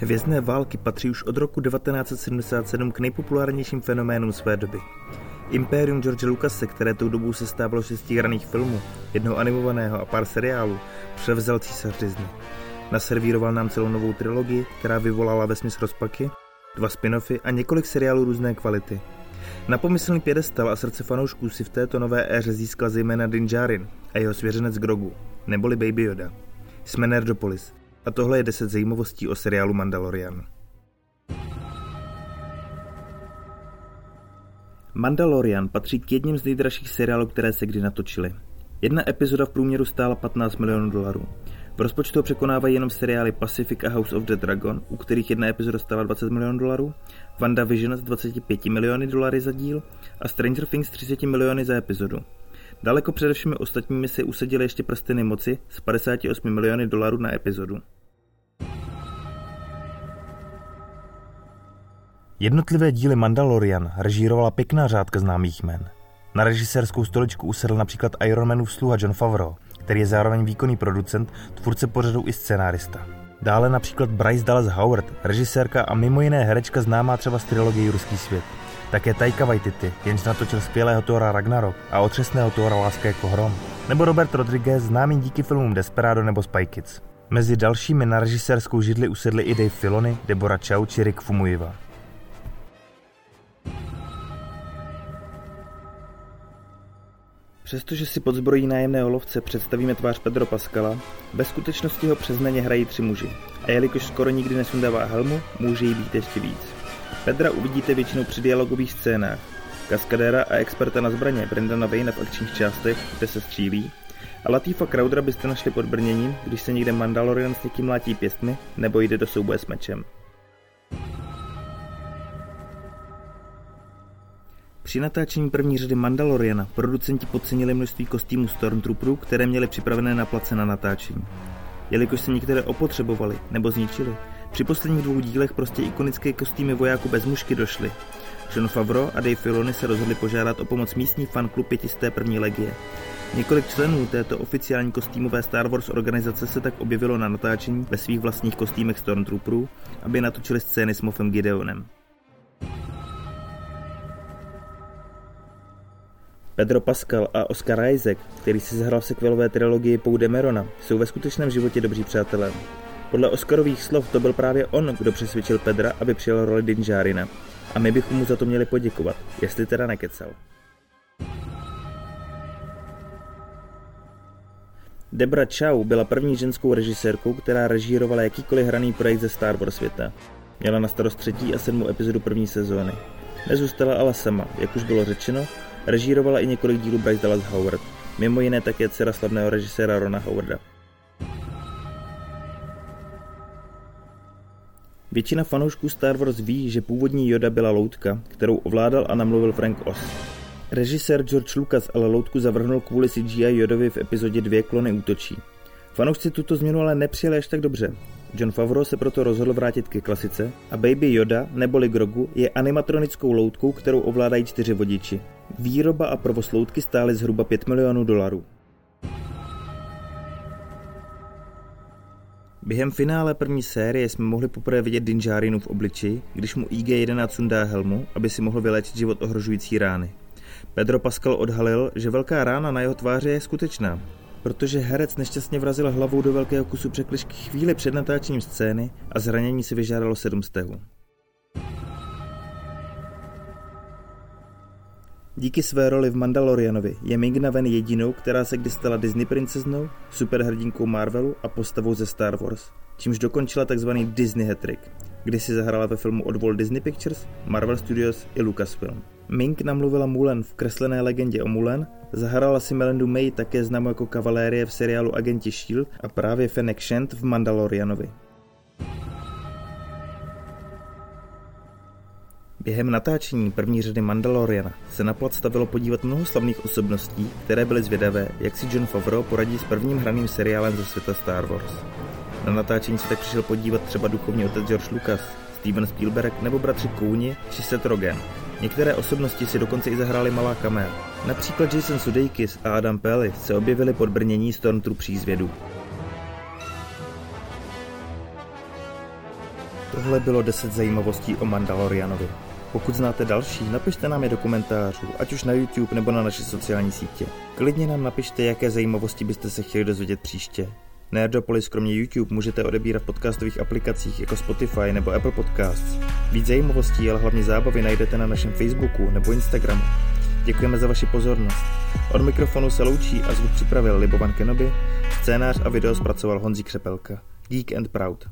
Hvězdné války patří už od roku 1977 k nejpopulárnějším fenoménům své doby. Imperium George Lucase, které tou dobou se stávalo šesti hraných filmů, jednoho animovaného a pár seriálů, převzal císař Disney. Naservíroval nám celou novou trilogii, která vyvolala vesměs rozpaky, dva spin-offy a několik seriálů různé kvality. Na pomyslný pědestal a srdce fanoušků si v této nové éře získal zejména Din Djarin a jeho svěřenec Grogu, neboli Baby Yoda. Jsme Nerdopolis a tohle je 10 zajímavostí o seriálu Mandalorian. Mandalorian patří k jedním z nejdražších seriálů, které se kdy natočily. Jedna epizoda v průměru stála 15 milionů dolarů. V rozpočtu překonávají jenom seriály Pacific a House of the Dragon, u kterých jedna epizoda stála 20 milionů dolarů, WandaVision s 25 miliony dolary za díl a Stranger Things 30 miliony za epizodu. Daleko přede všemi ostatními si usadili ještě prsteny moci s 58 miliony dolarů na epizodu. Jednotlivé díly Mandalorian režírovala pěkná řádka známých jmen. Na režisérskou stoličku usedl například Ironmanův sluha John Favreau, který je zároveň výkonný producent, tvůrce pořadu i scénárista. Dále například Bryce Dallas Howard, režisérka a mimo jiné herečka známá třeba z trilogie Jurský svět. Také Taika Waititi, jenž natočil skvělého Thora Ragnarok a otřesného Thora Láska jako hrom. Nebo Robert Rodriguez, známý díky filmům Desperado nebo Spy Kids. Mezi dalšími na režisérskou židli usedli i Dave Filoni, Deborah Chow či Rick Fumuyiva. Přestože si pod zbrojí nájemného lovce představíme tvář Pedro Pascala, ve skutečnosti ho přes hrají tři muži. A jelikož skoro nikdy nesundává helmu, může jí být ještě víc. Pedra uvidíte většinou při dialogových scénách. Kaskadéra a experta na zbraně Brendana Vejna v akčních částech, kde se střílí, a Latifa Crowdera byste našli pod brněním, když se někde Mandalorian s někým mlátí pěstmi nebo jde do souboje s mečem. Při natáčení první řady Mandaloriana producenti podcenili množství kostýmů Stormtrooperů, které měli připravené na place na natáčení. Jelikož se některé opotřebovali nebo zničili, při posledních dvou dílech prostě ikonické kostýmy vojáků bez mušky došly. John Favreau a Dave Filoni se rozhodli požádat o pomoc místní fanklub 501. legie. Několik členů této oficiální kostýmové Star Wars organizace se tak objevilo na natáčení ve svých vlastních kostýmech Stormtrooperů, aby natočili scény s Moffem Gideonem. Pedro Pascal a Oscar Isaac, který si zahrál v sekvelové trilogii Pou Merona, jsou ve skutečném životě dobří přátelé. Podle Oscarových slov to byl právě on, kdo přesvědčil Pedra, aby přijal roli Dinžárina. A my bychom mu za to měli poděkovat, jestli teda nekecal. Debra Chow byla první ženskou režisérkou, která režírovala jakýkoliv hraný projekt ze Star Wars světa. Měla na starost třetí a sedmou epizodu první sezóny. Nezůstala ale sama, jak už bylo řečeno, režírovala i několik dílů Bryce Dallas Howard, mimo jiné také dcera slavného režiséra Rona Howarda. Většina fanoušků Star Wars ví, že původní Yoda byla loutka, kterou ovládal a namluvil Frank Oz. Režisér George Lucas ale loutku zavrhnul kvůli CGI Yodovi v epizodě Dvě klony útočí. Fanoušci tuto změnu ale nepřijali až tak dobře. John Favreau se proto rozhodl vrátit ke klasice a Baby Yoda neboli Grogu je animatronickou loutkou, kterou ovládají čtyři vodiči. Výroba a provoz loutky stály zhruba 5 milionů dolarů. Během finále první série jsme mohli poprvé vidět Dinjarinu v obliči, když mu IG-11 sundá helmu, aby si mohl vylečit život ohrožující rány. Pedro Pascal odhalil, že velká rána na jeho tváři je skutečná, protože herec nešťastně vrazil hlavou do velkého kusu překližky chvíli před natáčením scény a zranění si vyžádalo sedm stehů. Díky své roli v Mandalorianovi je Ming na Ven jedinou, která se kdy stala Disney princeznou, superhrdinkou Marvelu a postavou ze Star Wars, čímž dokončila tzv. Disney hat-trick, kdy si zahrála ve filmu od Walt Disney Pictures, Marvel Studios i Lucasfilm. Ming namluvila Mulan v kreslené legendě o Mulan, zahrála si Melindu May také známou jako kavalérie v seriálu Agenti S.H.I.E.L.D. a právě Fennec Shand v Mandalorianovi. Během natáčení první řady Mandaloriana se na plat stavilo podívat mnoho slavných osobností, které byly zvědavé, jak si John Favreau poradí s prvním hraným seriálem ze světa Star Wars. Na natáčení se tak přišel podívat třeba duchovní otec George Lucas, Steven Spielberg nebo bratři Kůni či Seth Rogen. Některé osobnosti si dokonce i zahrály malá kamera. Například Jason Sudeikis a Adam Pally se objevili pod brnění Stormtroop přízvědu. Tohle bylo 10 zajímavostí o Mandalorianovi. Pokud znáte další, napište nám je do komentářů, ať už na YouTube nebo na naše sociální sítě. Klidně nám napište, jaké zajímavosti byste se chtěli dozvědět příště. Nerdopolis kromě YouTube můžete odebírat v podcastových aplikacích jako Spotify nebo Apple Podcasts. Víc zajímavostí, ale hlavně zábavy najdete na našem Facebooku nebo Instagramu. Děkujeme za vaši pozornost. Od mikrofonu se loučí a zvuk připravil Libovan Kenobi, scénář a video zpracoval Honzí Křepelka. Geek and Proud.